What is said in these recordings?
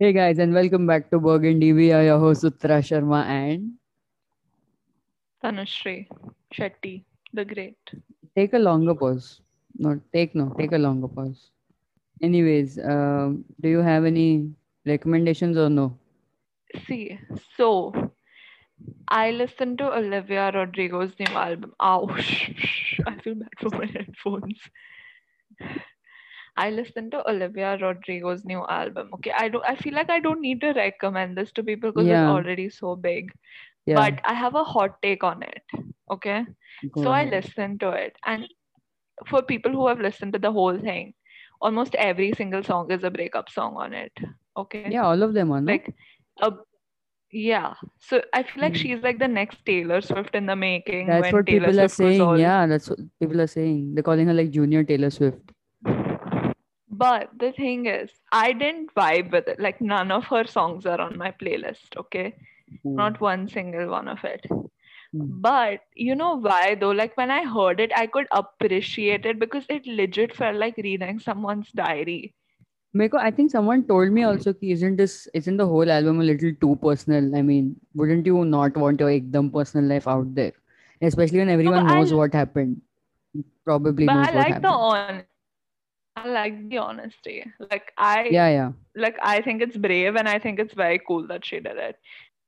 Hey guys, and welcome back to Burgundy. We are your hosts Uttara Sharma and Tanushree Shetty, the great. take a longer pause. No, take no, take a longer pause. Anyways, um, do you have any recommendations or no? See, so I listened to Olivia Rodrigo's new album. Ouch, I feel bad for my headphones. I listened to Olivia Rodrigo's new album. Okay, I don't. I feel like I don't need to recommend this to people because Yeah. it's already so big. Yeah. But I have a hot take on it. Okay. go so I ahead. listened to it, and for people who have listened to the whole thing, almost every single song is a breakup song on it. Okay. Yeah, all of them are no? Like, a, yeah. So I feel like Hmm. she's like the next Taylor Swift in the making. That's when what Taylor people are Swift was saying. all- Yeah, that's what people are saying. They're calling her like Junior Taylor Swift. But the thing is, I didn't vibe with it. Like none of her songs are on my playlist. Okay. Hmm. Not one single one of it. Hmm. But you know why though? Like when I heard it, I could appreciate it because it legit felt like reading someone's diary. Meko, I think someone told me also ki isn't this isn't the whole album a little too personal? I mean, wouldn't you not want your ekdam personal life out there? Especially when everyone I- knows what happened. Probably But I what like happened. the on I like the honesty. Like I yeah, yeah. like I think it's brave and I think it's very cool that she did it.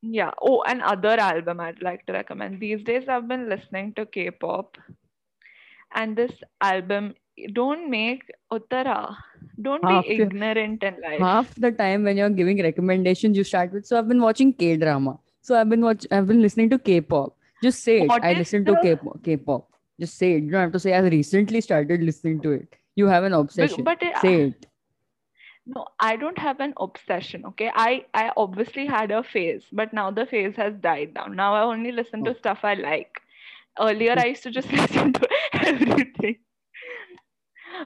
Yeah. Oh, another album I'd like to recommend. These days I've been listening to K-pop. And this album, don't make Uttara. Don't Half be ignorant in life. Half the time when you're giving recommendations, you start with. So I've been watching K drama. So I've been watch. I've been listening to K-pop. Just say it. What I is listen to K-pop. K-pop. Just say it. You don't have to say I recently started listening to it. You have an obsession. But it, say it. no, I don't have an obsession. Okay. I, I obviously had a phase, but now the phase has died down. Now I only listen to Oh. stuff I like. Earlier I used to just listen to everything.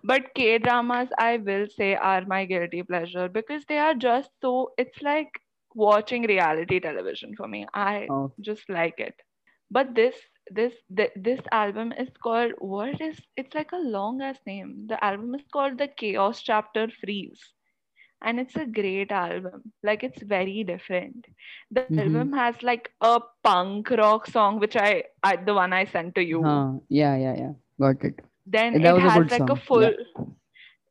But K dramas, I will say, are my guilty pleasure because they are just so, it's like watching reality television for me. I Oh. just like it. But this, this, th- this album is called, what is, it's like a long ass name. The album is called The Chaos Chapter Freeze. And it's a great album. Like it's very different. The Mhm. album has like a punk rock song, which I, I the one I sent to you Huh. Yeah, yeah, yeah. Got it. then That it a has good like a full yeah.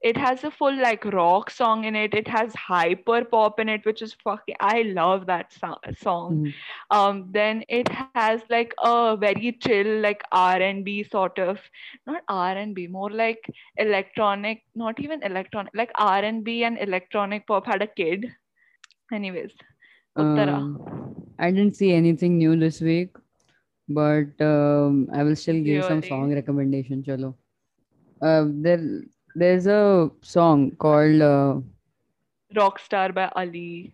It has a full like rock song in it it has hyper pop in it which is fucking i love that so- song Mhm. um then it has like a very chill like r&b sort of not r&b more like electronic not even electronic like r&b and electronic pop had a kid anyways uttara Um, I didn't see anything new this week, but um, I will still give some song recommendation. Chalo. Uh, there, there's a song called uh, rockstar by ali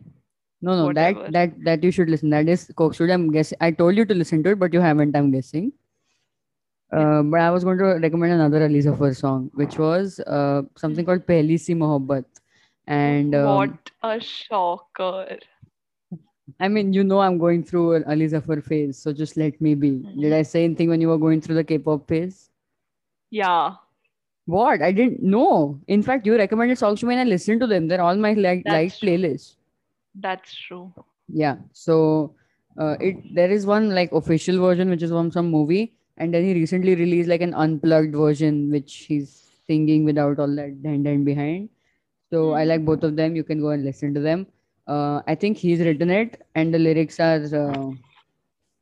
no, no. Whatever. That that that you should listen. That is Coke Studio. I'm guessing. I told you to listen to it, but you haven't. I'm guessing. Uh, but I was going to recommend another Ali Zafar song, which was uh, something called Pehli Si Mohabbat. And um, what a shocker I mean, you know, I'm going through an Ali Zafar phase, so just let me be. Mm-hmm. Did I say anything when you were going through the K-pop phase? yeah What? I didn't know. In fact, you recommended songs to me and I listened to them. They're all my like liked playlists. that's true Yeah. So uh, it there is one like official version which is from some movie, and then he recently released like an unplugged version which he's singing without all that den den behind. So I Mhm. like both of them. You can go and listen to them. Uh, I think he's written it, and the lyrics are uh,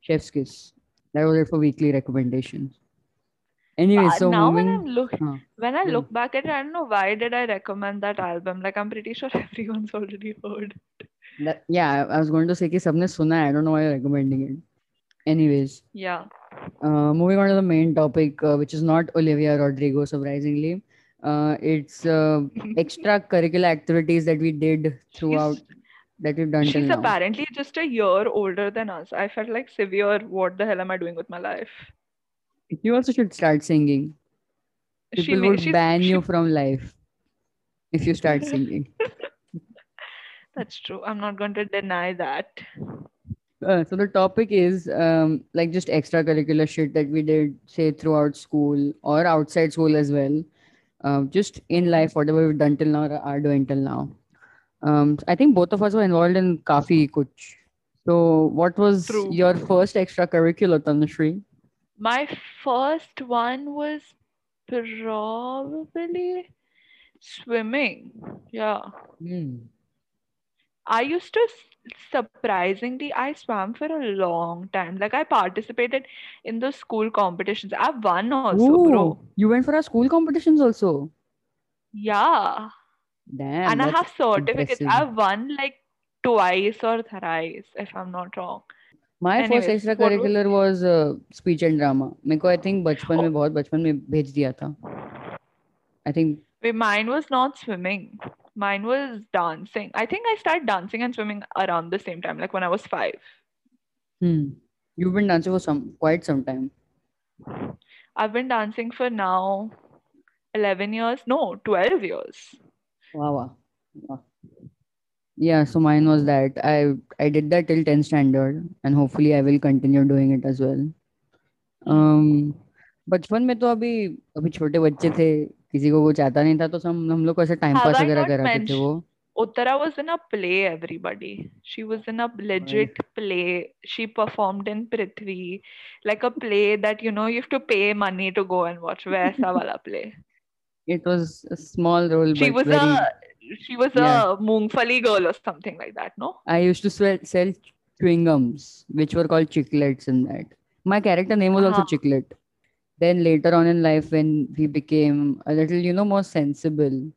Chef's Kiss. That was it for weekly recommendations anyway so now moving, when i'm look huh. when i look back at it i don't know why did i recommend that album. Like i'm pretty sure everyone's already heard it. That, yeah i was going to say that sabne suna i don't know why you're recommending it. Anyways yeah. uh, moving on to the main topic uh, which is not olivia rodrigo surprisingly. Uh, it's uh, extracurricular activities that we did throughout she's, that we've done she's apparently now. just a year older than us. I felt like severe what the hell am i doing with my life? You also should start singing. She People ma- would she's- ban she- you from life if you start singing. That's true. I'm not going to deny that. Uh, so the topic is um, like just extracurricular shit that we did say throughout school or outside school as well. Um, just in life, whatever we've done till now or are doing till now. Um, I think both of us were involved in Kafi Kuch. So, what was True. your first extracurricular, Tanushree? My first one was probably swimming. Yeah. Hmm. I used to surprisingly I swam for a long time. Like I participated in the school competitions. I've won also, bro. You went for our school competitions also. Yeah. Damn, and I have certificates. impressive. I've won like twice or thrice, if I'm not wrong My first Anyways, what was- extracurricular was uh, speech and drama. मेरे को I think बचपन में बहुत बचपन में भेज दिया था. I think Wait, mine was not swimming. Mine was dancing. I think I started dancing and swimming around the same time, like when I was five. hmm, you've been dancing for some quite some time. I've been dancing for now 11 years. No, 12 years. Wow, wow, wow. Yeah, so mine was that. I I did that till 10th standard, and hopefully I will continue doing it as well. Um, बचपन में तो अभी अभी छोटे बच्चे थे किसी को कुछ आता नहीं था तो हम हम लोग को ऐसे टाइम पास वगैरह कराते थे वो Uttara was in a play, everybody. She was in a legit play. She performed in Prithvi, like a play that you know you have to pay money to go and watch. Vaisa wala play. it was a small role She was very a she was Yeah. a Moongfali girl or something like that. No. I used to sell, sell chewing gums, which were called chiclets in that. My character name was also Uh-huh. Chiclet. Then later on in life, when we became a little, you know, more sensible,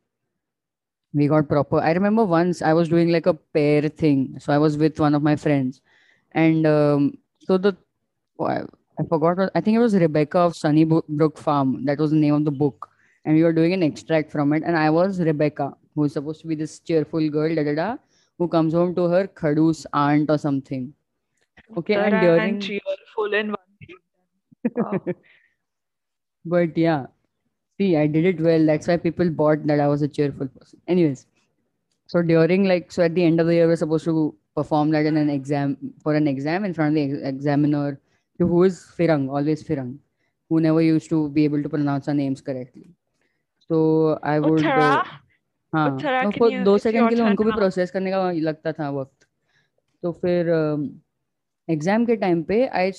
we got proper. I remember once I was doing like a pair thing. So I was with one of my friends. And um, so the, oh, I, I forgot, what- I think it was Rebecca of Sunnybrook Brook Farm. That was the name of the book. And we were doing an extract from it. And I was Rebecca, who is supposed to be this cheerful girl, da da da, who comes home to her Khadu's aunt or something. Okay, and during and cheerful in one. Wow. but yeah, see, I did it well. That's why people bought that I was a cheerful person. Anyways, so during like so at the end of the year, we're supposed to perform that in an exam for an exam in front of the ex- examiner, who is Firang, always Firang, who never used to be able to pronounce our names correctly. So I would. Uttara, uh, हाँ, उत्तराखंड तो दो second के लिए उनको भी process करने का लगता था वक्त। तो फिर एग्ज़ाम के टाइम पे आई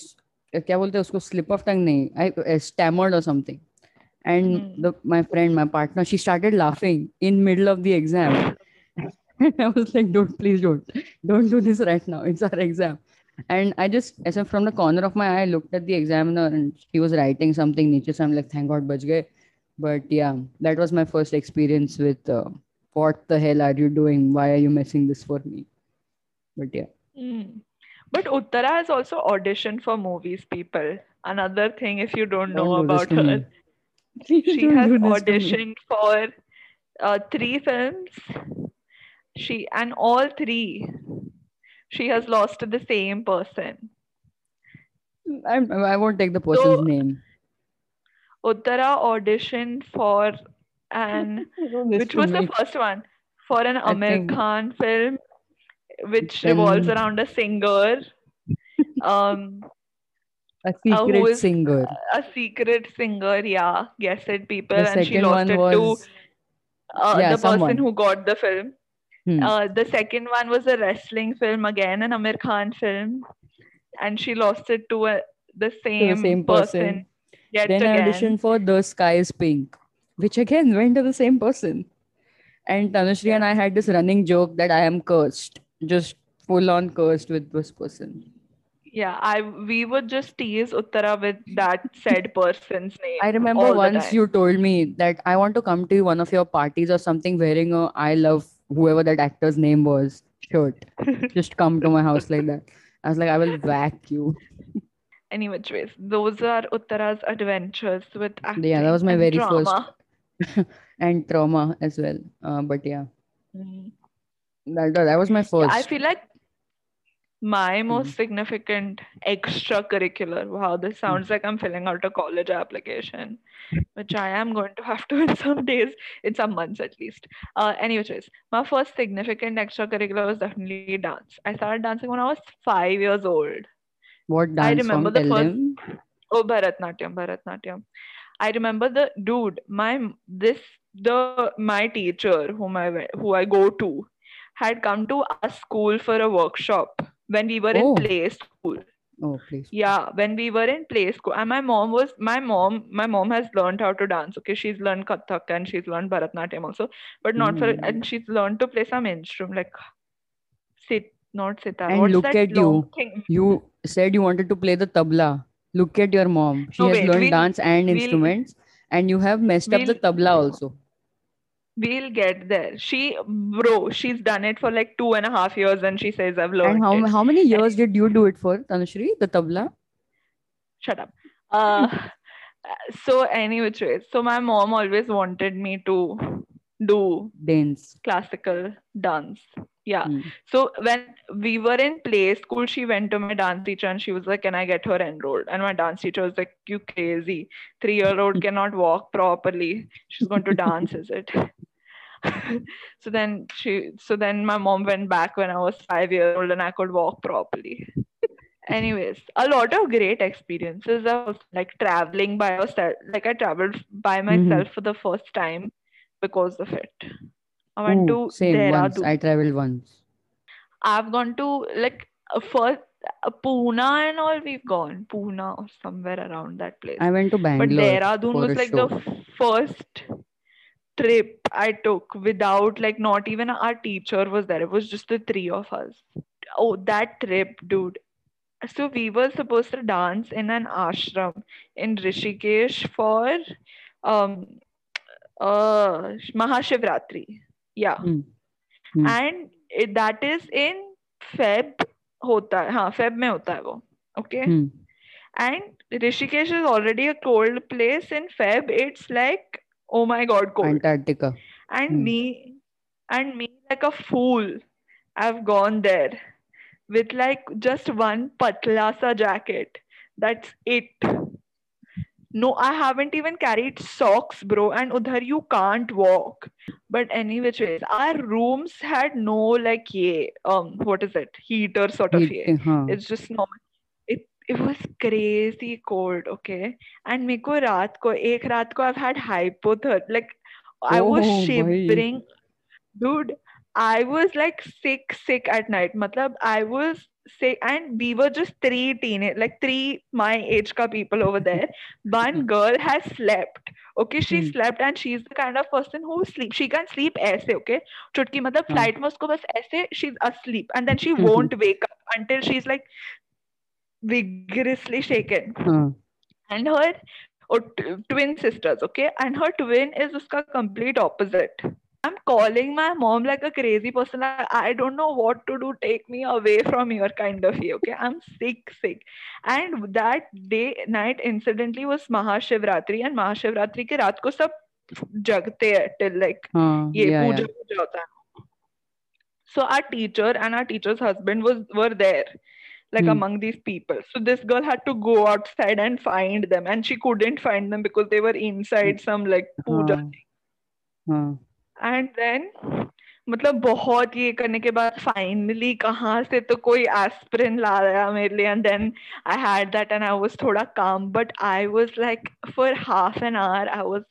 क्या बोलते हैं उसको स्लिप ऑफ़ टंग नहीं आई स्टैमर्ड और something. And the my friend my partner she started laughing in middle of the exam I was like don't please don't don't do this right now it's our exam and I just as from the corner of my eye look at the examiner and she was writing something नीचे से I like thank God बच गए. But yeah, that was my first experience with uh, what the hell are you doing? Why are you messing this for me? But yeah. Hmm. But Uttara has also auditioned for movies, people. Another thing, if you don't know Don't about her, she has do this to me. auditioned for uh, three films. She and all three, she has lost to the same person. I'm, I won't take the person's So- name. Uttara auditioned for an Don't do this which was the first one for an I Aamir think- Khan film, which revolves around a singer. Um, a secret is- singer. a secret singer, yeah, guess it, people, The and she lost it was to uh, yeah, the someone. person who got the film. Hmm. Uh, the second one was a wrestling film, again an Aamir Khan film, and she lost it to a, the same, same person. person. Yet then I auditioned for The Sky is Pink, which again went to the same person. And Tanushree and I had this running joke that I am cursed, just full on cursed with this person. Yeah, I we would just tease Uttara with that said person's name. I remember once you told me that I want to come to one of your parties or something wearing a I love whoever that actor's name was shirt. just come to my house like that. I was like, I will whack you. Any which ways, those are Uttara's adventures with acting. Yeah, that was my very first and trauma as well. Uh, but yeah, Mm. that, that was my Yeah, first. I feel like my Hmm. most significant extracurricular. Wow, this sounds like I'm filling out a college application, which I am going to have to in some days, in some months at least. Uh, anyways, my first significant extracurricular was definitely dance. I started dancing when I was five years old. What dance I remember form? the Tell first- them. Oh, Bharatnatyam, Bharatnatyam. I remember the dude, my this the my teacher whom I went, who I go to. had come to our school for a workshop when we were Oh. in play school. Oh, please. Yeah, when we were in play school, and my mom was my mom. My mom has learned how to dance. Okay, she's learned Kathak and she's learned Bharatnatyam also, but not for Mm. and she's learned to play some instrument like sit, not sitar. And What's look at you. thing? You said you wanted to play the tabla. Look at your mom. She No, has wait, learned we'll- dance and we'll- instruments, and you have messed up the tabla also. We'll get there. She, bro, she's done it for like two and a half years, and she says I've learned And how, it. how many years did you do it for, Tanushree, the tabla? shut up uh so any which way so my mom always wanted me to do Dance. classical dance yeah. Mm. so when we were in play school she went to my dance teacher and she was like can i get her enrolled? And my dance teacher was like you crazy. Three year old cannot walk properly. She's going to dance is it? So then she so then my mom went back when i was five years old and i could walk properly. Anyways a lot of great experiences. I was like traveling by yourself like i traveled by Mm-hmm. myself for the first time because of it i went Ooh, to same once. I traveled once. i've gone to like uh, first uh, Pune and all we've gone Pune or somewhere around that place I went to Bangalore. but. Dehradun was like show. the first trip I took without like not even our teacher was there. It was just the three of us. Oh, that trip, dude. So we were supposed to dance in an ashram in Rishikesh for um uh Mahashivratri. या and that is in Feb होता है हाँ Feb में होता है वो okay and Rishikesh is already a cold place in Feb it's like oh my god cold Antarctica and me and me like a fool I have gone there with like just one पतला sa jacket. That's it. no i haven't even carried socks bro and udhar you can't walk. But any which ways our rooms had no like yeah um what is it? Heater sort of yeah huh. it's just normal. It it was crazy cold okay? And meko raat ko ek raat ko i've had hypothermia like i oh, was shivering. Dude i was like sick sick at night. Matlab i was say and we were just three teenage like three my age ka people over there. One girl has slept okay? She hmm. slept and she's the kind of person who sleeps she can sleep aise okay? Chutki matlab hmm. flight mein usko bas aise she's asleep and then she hmm. won't wake up until she's like vigorously shaken. Hmm. and her or t- twin sisters okay? And her twin is uska complete opposite. I'm calling my mom like a crazy person. Like, I don't know what to do. Take me away from your kind of. Okay, I'm sick, sick. And that day, night, incidentally, was Mahashivratri. And Mahashivratri ke raat ko sab jagte hai till like ye yeah, puja yeah. puja hota hai. So our teacher and our teacher's husband was were there. Like hmm. among these people. So this girl had to go outside and find them, and she couldn't find them because they were inside hmm. some like puja. Hmm. Thing. Hmm. And then मतलब बहुत ये करने के बाद finally कहा से तो कोई एस्प्रिन ला रहा मेरे लिए and then I had that and I was थोड़ा काम but I was like for half an hour I was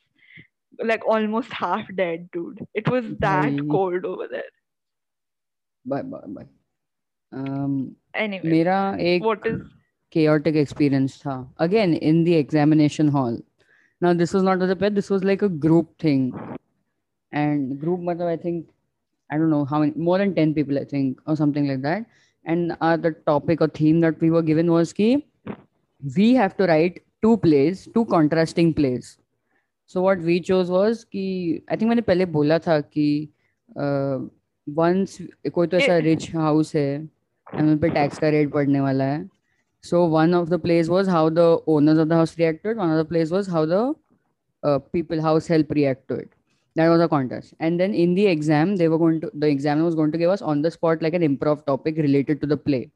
like almost half dead dude it was that cold over there bye bye bye um anyway mera ek what is chaotic experience tha again in the examination hall. Now this was not as a pet this was like a group thing. and group matlab I think I don't know how many more than 10 people I think or something like that and uh, the topic or theme that we were given was ki we have to write two plays two contrasting plays so what we chose was कि I think मैंने पहले बोला था कि uh, once कोई तो ऐसा ए- rich house है and उन पे टैक्स का रेट पड़ने वाला है so one of the plays was how the owners of the house reacted one of the plays was how the uh, people house help react to it that was a contest. And then in the exam they were going to the examiner was going to give us on the spot like an improv topic related to the play.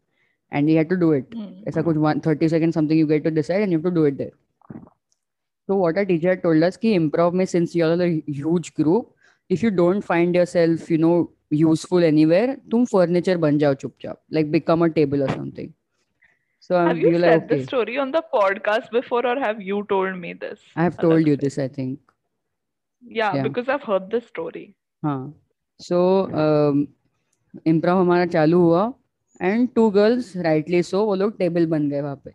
And we had to do it. Mm. it's like one, 30 seconds something you get to decide and you have to do it there. So what our teacher told us ki improv me since you're a huge group if you don't find yourself you know useful anywhere tum furniture ban jao chupchap like become a table or something. So have I'm, you said like, okay. this story on the podcast before or have you told me this? I have told you this i think yeah, Yeah. because i've heard the story Huh. So um, improv हमारा चालू हुआ and two girls rightly so वो लोग table बन गए वहां पे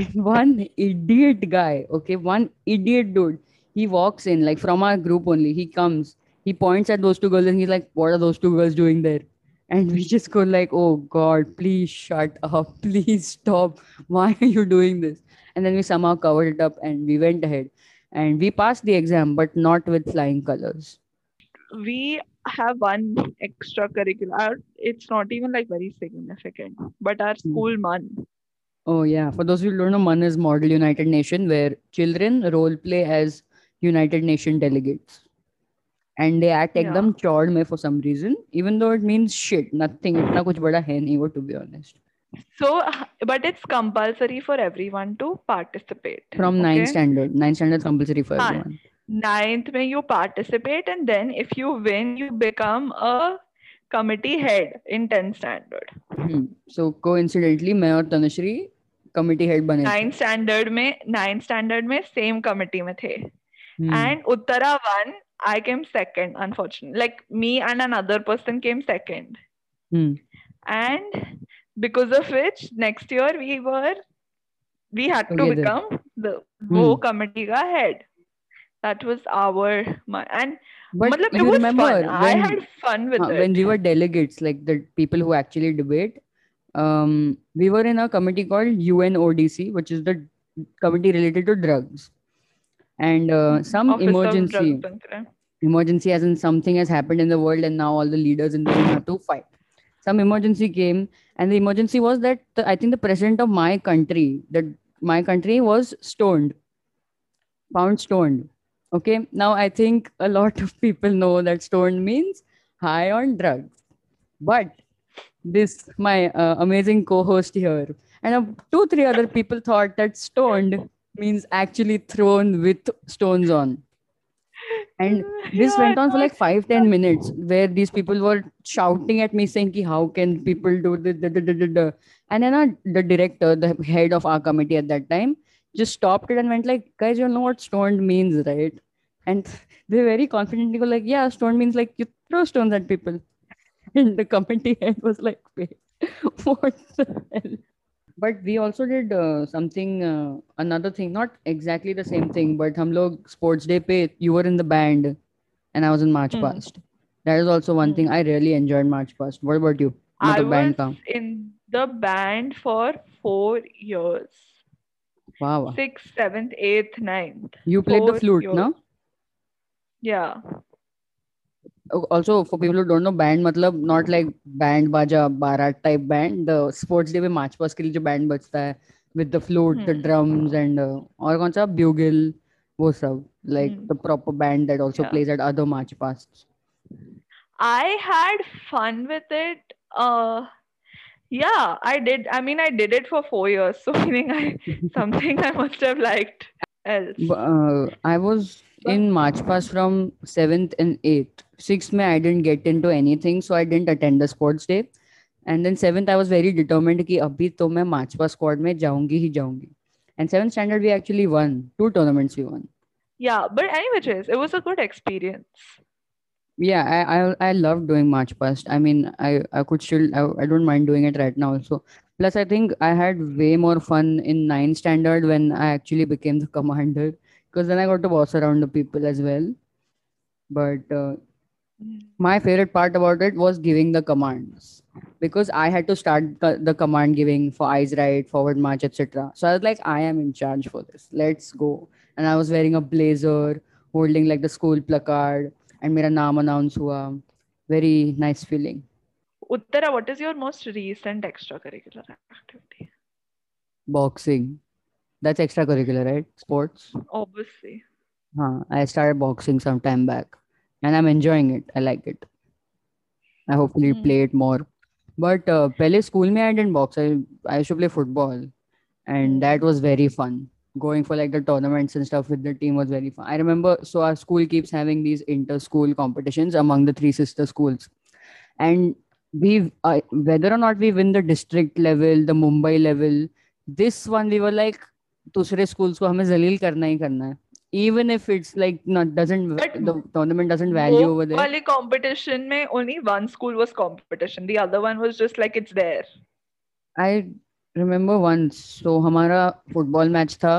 and one idiot guy okay one idiot dude he walks in like from our group only he comes he points at those two girls and he's like what are those two girls doing there and we just go like oh god please shut up please stop why are you doing this and then we somehow covered it up and we went ahead and we passed the exam but not with flying colors we have one extracurricular it's not even like very significant but our hmm. school MUN Oh yeah, for those who don't know, MUN is Model United Nation, where children role play as United Nation delegates, and they act Yeah. ekdam chawd mein for some reason, even though it means shit. Nothing, itna kuch bada hai nahi wo, to be honest. so but it's compulsory for everyone to participate From ninth okay? standard, ninth standard is compulsory for Huh. everyone. ninth when you participate and then if you win you become a committee head in 10th standard Hmm. So coincidentally, मैं और Tanushree committee head बने थे. ninth standard में ninth standard में same committee में थे Hmm. and uttara won i came second unfortunately like me and another person came second Hmm. and because of which next year we were we had to become the wo Hmm. committee ka head that was our and But matlab, you it was remember fun i had fun with uh, it when we were delegates, like the people who actually debate, um, we were in a committee called UNODC, which is the committee related to drugs. And uh, some Office emergency, emergency as in something has happened in the world, and now all the leaders in the room have to fight. Some emergency came, and the emergency was that the, I think the president of my country, that my country was stoned, found stoned. Okay, now I think a lot of people know that stoned means high on drugs. But this, my uh, amazing co host here, and uh, two, three other people thought that stoned means actually thrown with stones on. And this went on for like five, ten minutes where these people were shouting at me saying, Ki, How can people do this? Da, da, da, da, da." And then uh, the director, the head of our committee at that time, just stopped it and went like, Guys, you know what stoned means, right? And they very confidently go like, Yeah, stone means like you throw stones at people. And the committee head was like, Wait, what the hell? But we also did uh, something, uh, another thing, not exactly the same thing, but hum log sports day pe, you were in the band and I was in March Hmm. Past. That is also one Hmm. thing I really enjoyed March Past. What about you? i मतलब band was का. in the band for four years Wow. sixth seventh eighth ninth You played the four flute, years. no? yeah Oh, Also, for people who don't know, band मतलब not like band baja barat type band. The sports day में March Past के लिए जो band बजता है with the flute, the Hmm. drums and uh, और कौन सा bugle वो सब like Hmm. the proper band that also Yeah. plays at other March Pasts. I had fun with it. Uh, yeah, I did. I mean, I did it for four years, so meaning I something I must have liked else. B- Uh, I was in March Past from seventh and eighth. Sixth, May I didn't get into anything, so I didn't attend the sports day. And then seventh, I was very determined कि अभी तो मैं March Past squad में जाऊंगी ही जाऊंगी. And seventh standard, we actually won two tournaments. We won. Yeah, but anyways, it was a good experience. Yeah, I I, I love doing March Past. I mean, I I could still I, I don't mind doing it right now also. Plus, I think I had way more fun in ninth standard when I actually became the commander because then I got to boss around the people as well. But uh, my favorite part about it was giving the commands because I had to start the, the command giving for eyes right, forward march, etc. So I was like, I am in charge for this. Let's go. And I was wearing a blazer, holding like the school placard, and mera naam announce hua. Very nice feeling. Uttara, what is your most recent extracurricular activity? Boxing. That's extracurricular, right? Sports. Obviously. Huh. I started boxing some time back, and I'm enjoying it. I like it. I hopefully Hmm. play it more. But uh, पहले school में I didn't box. I I used to play football, and that was very fun. Going for like the tournaments and stuff with the team was very fun. I remember. So our school keeps having these inter-school competitions among the three sister schools, and we uh, whether or not we win the district level, the Mumbai level, this one we were like दूसरे schools को हमें जलील करना ही करना है Even if it's like not doesn't But the tournament doesn't value over there वाले competition में only one school was competition. The other one was just like it's there. I remember once so हमारा football match था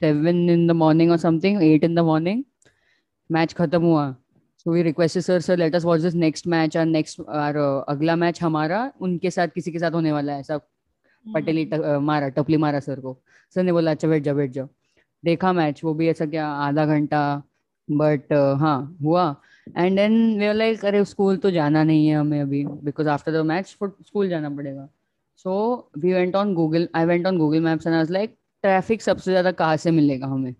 seven in the morning or something eight in the morning match खत्म हुआ so we requested sir sir let us watch this next match और next और uh, अगला match हमारा उनके साथ किसी के साथ होने वाला है ऐसा पटेली मारा टपली मारा सर को सर ने बोला अच्छा बैठ जाओ बैठ जाओ देखा मैच वो भी ऐसा क्या आधा घंटा बट हाँ हुआ। एंड देन वे लाइक अरे स्कूल तो जाना नहीं है हमें अभी because after the match school जाना पड़ेगा। So we went on Google I went on Google Maps and I like traffic सबसे ज़्यादा कहाँ से मिलेगा हमें?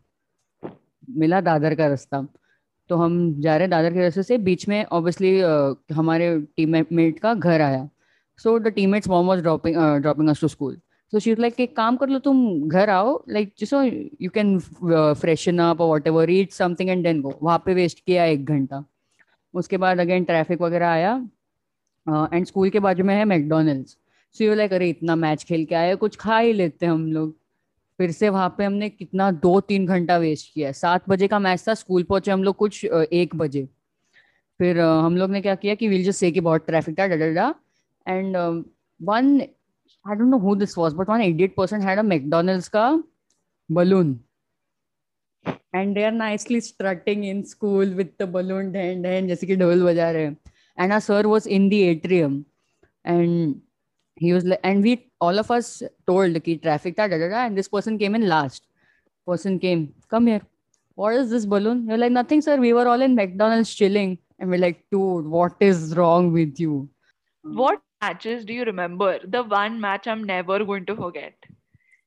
मिला दादर का रास्ता। तो हम जा रहे हैं दादर के रास्ते से बीच में ऑब्वियसली uh, हमारे टीम मेट का घर आया। So the teammate's mom was dropping dropping us to school so she like एक काम कर लो तुम घर आओ like so you can freshen up whatever eat something and then go वहाँ पे वेस्ट किया एक घंटा। उसके बाद अगेन ट्रैफ़िक वगैरह आया। एंड uh, स्कूल के बाजू में है मैकडोनल्ड्स सो यू लाइक अरे इतना मैच खेल के आया कुछ खा ही लेते हैं हम लोग। फिर से वहाँ पे हमने कितना दो तीन घंटा वेस्ट किया सात बजे का मैच था स्कूल पहुँचे हम लोग कुछ अ, एक बजे। फिर अ, हम लोग ने क्या किया कि विल जस्ट से बहुत ट्रैफ़िक था डा and one I don't know who this was but one 88 percent had a McDonald's का balloon and they are nicely स्ट्रटिंग in school with the balloon ढैन ढैन जैसे कि ढोल बजा रहे हैं and are sir was in the atrium and he was like and we all of us told ki traffic tha da da da and this person came in last person came come here what is this balloon you're like nothing sir we were all in mcdonald's chilling and we're like dude what is wrong with you What matches do you remember? The one match I'm never going to forget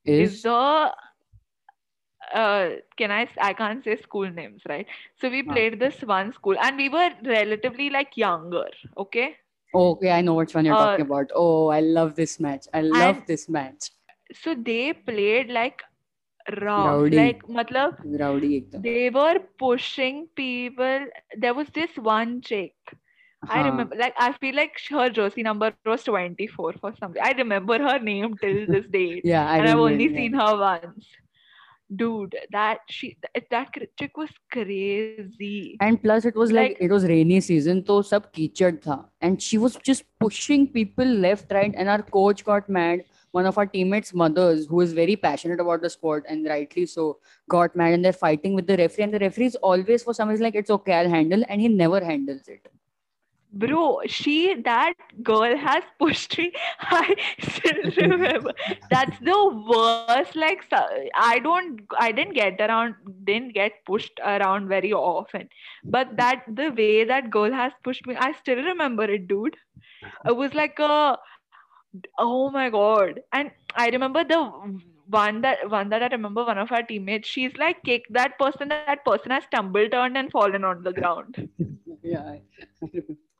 is is the uh can I I can't say school names, right? So we played this one school and we were relatively like younger, okay? okay i know which one you're Uh, talking about oh i love this match i love and- this match So they played like rough, Rowdy. like matlab rowdy they were pushing people. There was this one chick. I remember, like, I feel like her jersey number was 24 for some. I remember her name till this day. yeah, I and I've only seen her once. Dude, that she that chick was crazy. And plus, it was like, like it was rainy season, so sub kichad tha. And she was just pushing people left, right, and our coach got mad. One of our teammates' mothers, who is very passionate about the sport and rightly so, got mad, and they're fighting with the referee. And the referee is always for some reason like, "It's okay, I'll handle," and he never handles it. Bro, she that girl has pushed me. I still remember. That's the worst. Like I don't, I didn't get around, didn't get pushed around very often. But that the way that girl has pushed me, I still remember it, dude. It was like a, oh my god. And I remember the one that one that I remember one of our teammates. She's like kicked that person. That person has stumbled, turned, and fallen on the ground. yeah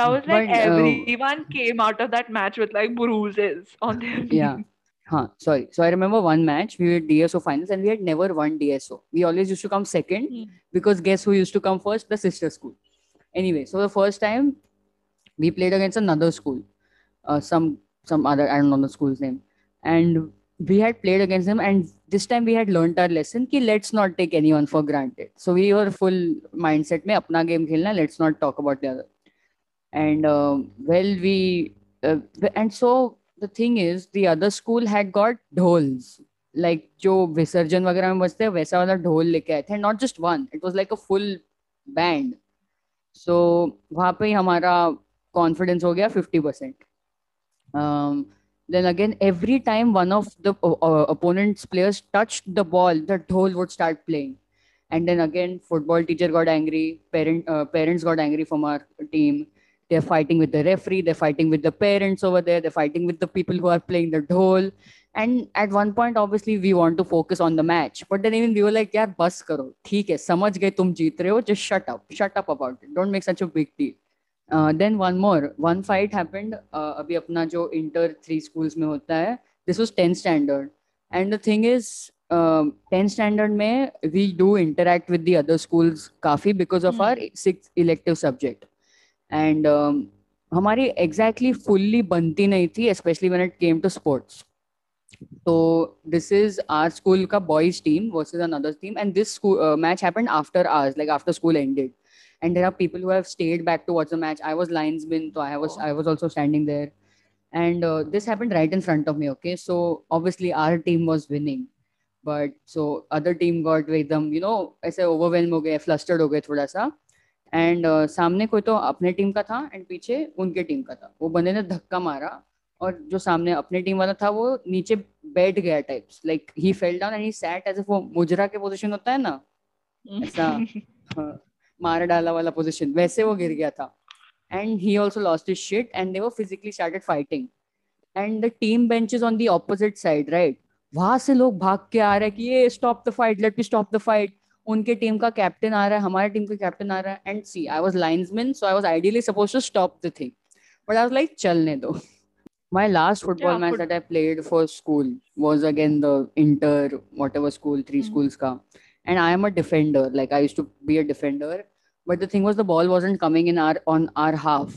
that was like but, everyone uh, came out of that match with like bruises on their yeah. huh. Sorry. So i remember one match we were dso finals and we had never won dso we always used to come second mm. because guess who used to come first? The sister school. Anyway so the first time we played against another school uh, some some other i don't know the school's name. And we had played against them and this time we had learned our lesson ki let's not take anyone for granted. So we were full mindset mein apna game khelna let's not talk about the other And um, well, we uh, and so the thing is, the other school had got dhols like जो विसर्जन वगैरह में बजते हैं वैसा वाला ढोल लेके आए थे not just one it was like a full band so वहाँ पे ही हमारा कॉन्फिडेंस हो गया fifty percent then again every time one of the uh, uh, opponent's players touched the ball the dhol would start playing and then again football teacher got angry parent uh, parents got angry from our team they're fighting with the referee they're fighting with the parents over there they're fighting with the people who are playing the dhol and at one point obviously we want to focus on the match but then even we were like यार बस करो ठीक है समझ गए तुम जीत रहे हो just shut up shut up about it don't make such a big deal uh, then one more one fight happened uh, अभी अपना जो इंटर थ्री schools में होता है this was 10th standard and the thing is um, 10th standard में we do interact with the other schools काफी because of Hmm. our six elective subject And हमारी exactly fully बनती नहीं थी specially when it came to sports तो this is our school का boys team versus another team and this match happen after hours like after school ended and there are people who stayed back to watch match I was line bin तो I was I was also standing there and this happen right in front of me okay so obviously our team was winning but so other team got with them you know ऐसे overwhelm हो गए flustered हो गए थोड़ा सा. And uh, सामने कोई तो अपने टीम का था एंड पीछे उनके टीम का था। वो बंदे ने धक्का मारा और जो सामने अपने टीम वाला था वो नीचे बैठ गया types like he fell down and he sat as वो मुजरा के पोजीशन होता है ना? ऐसा हाँ, मार डाला वाला पोजीशन वैसे वो गिर गया था। And he also lost his shit and they were physically started fighting and the team bench is on the opposite side right वहाँ से लोग भाग के आ रहे हैं कि ये stop the fight let me stop the fight उनके टीम का कैप्टन आ रहा है हमारे टीम का कैप्टन आ रहा है and see I was linesman so I was ideally supposed to stop the thing but I was like चलने दो my last football Yeah, match foot- that I played for school was again the inter whatever school three Hmm. schools ka and I am a defender like I used to be a defender but the thing was the ball wasn't coming in our on our half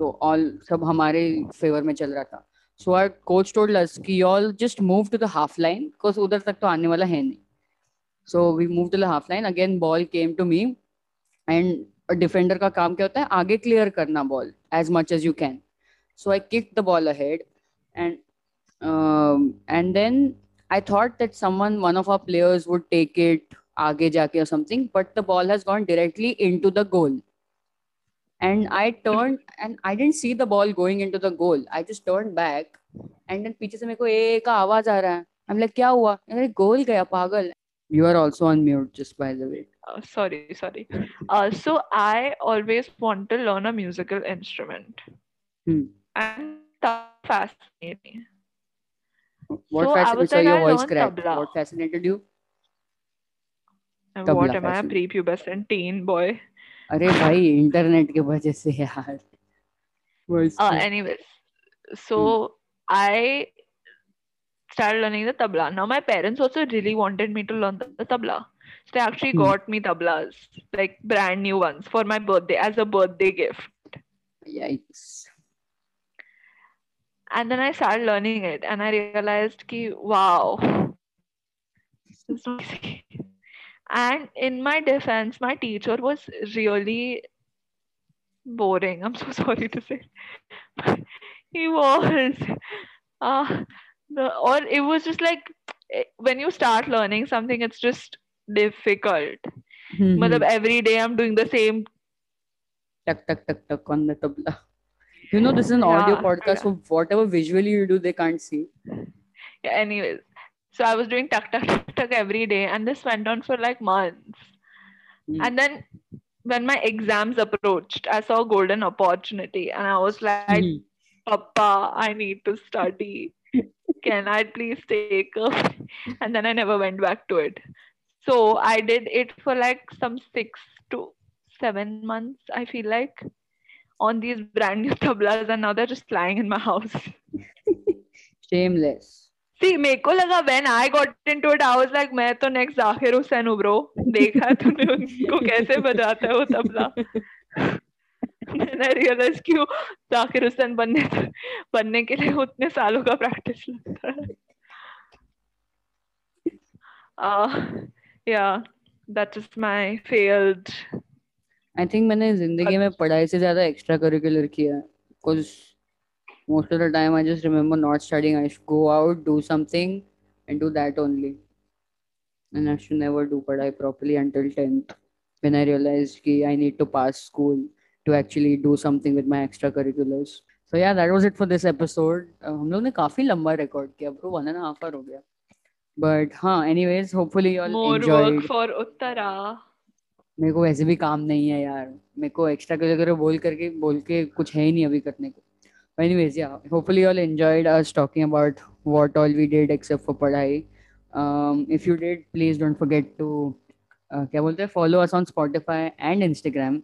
so all सब हमारे favor में चल रहा था so our coach told us कि y'all just move to the half line because उधर तक तो आने वाला है नहीं so we move to the half line again ball came to me and defender का काम क्या होता है आगे क्लियर करना ball as much as you can so I kick the ball ahead and and then I thought that someone one of our players would take it आगे जाके और something but the ball has gone directly into the goal and I turned, and I didn't see the ball going into the goal. I just turned back. And then पीछे से मेरे को ए का आवाज़ आ रहा है। I'm like, क्या हुआ? अरे गोल गया, पागल. You are also on mute, just by the way. Uh, sorry, sorry. Uh, so I always want to learn a musical instrument, Hmm. and that fascinates me. What So I fascinated? was So like, your I voice learned cracked. tabla. What fascinated you? And Tabla what am I, a fashion. prepubescent teen boy? अरे भाई internet के वजह से यार. Voice Uh, crack. anyways, so I started learning the tabla. Now my parents also really wanted me to learn the, the tabla. So they actually Hmm. got me tablas, like brand new ones, for my birthday as a birthday gift. Yikes. And then I started learning it, and I realized ki wow, this is not easy. And in my defense, my teacher was really boring. I'm so sorry to say. he was. Uh, or it was just like eh, when you start learning something, it's just difficult. Mhm. Matlab, every day I'm doing the same. tuck tuck tuck tuck on the tabla. You know this is an audio podcast, so whatever visually you do, they can't see. Yeah, anyways. So I was doing tuck tuck tuck tuck every day, and this went on for like months. Hmm. And then when my exams approached, I saw a golden opportunity, and I was like, Mhm. Papa, I need to study can I please take a? And then I never went back to it. So I did it for like some six to seven months, I feel like, on these brand new tablas, and now they're just lying in my house. Shameless. See, मेरे को लगा when I got into it, I was like, मैं तो next Zakir Hussain हूँ bro. देखा तूने उनको कैसे बजाता है वो tabla. Then I realized क्यों जाकिर हुसैन बनने बनने के लिए उतने सालों का प्रैक्टिस लगता है. Uh, yeah, that is my failed. I मैंने ज़िंदगी में पढ़ाई से ज़्यादा एक्स्ट्रा करिकुलर किया है. Because most of the time I just remember not studying. I should go out, do something, and do that only. And I should never do पढ़ाई properly until 10th. When I realized कि I need to pass school to actually do something with my extracurriculars. So yeah, that was it for this episode. Uh, हम लोग ने काफी लंबा record किया bro one and half hour हो गया but हाँ anyways hopefully you all More enjoyed work for Uttara. मेरे को वैसे भी काम नहीं है यार मेरे को एक्स्ट्रा करिकुलर बोल करके बोल के कुछ है ही नहीं अभी करने को anyways yeah hopefully you all enjoyed us talking about what all we did except for padhai um, if you did please don't forget to uh, क्या बोलते हैं follow us on spotify and instagram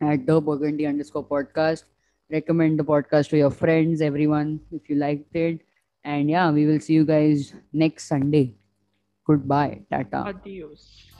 at the burgundy underscore podcast. Recommend the podcast to your friends everyone if you liked it. And yeah we will see you guys next sunday. Goodbye. Tata. Adios.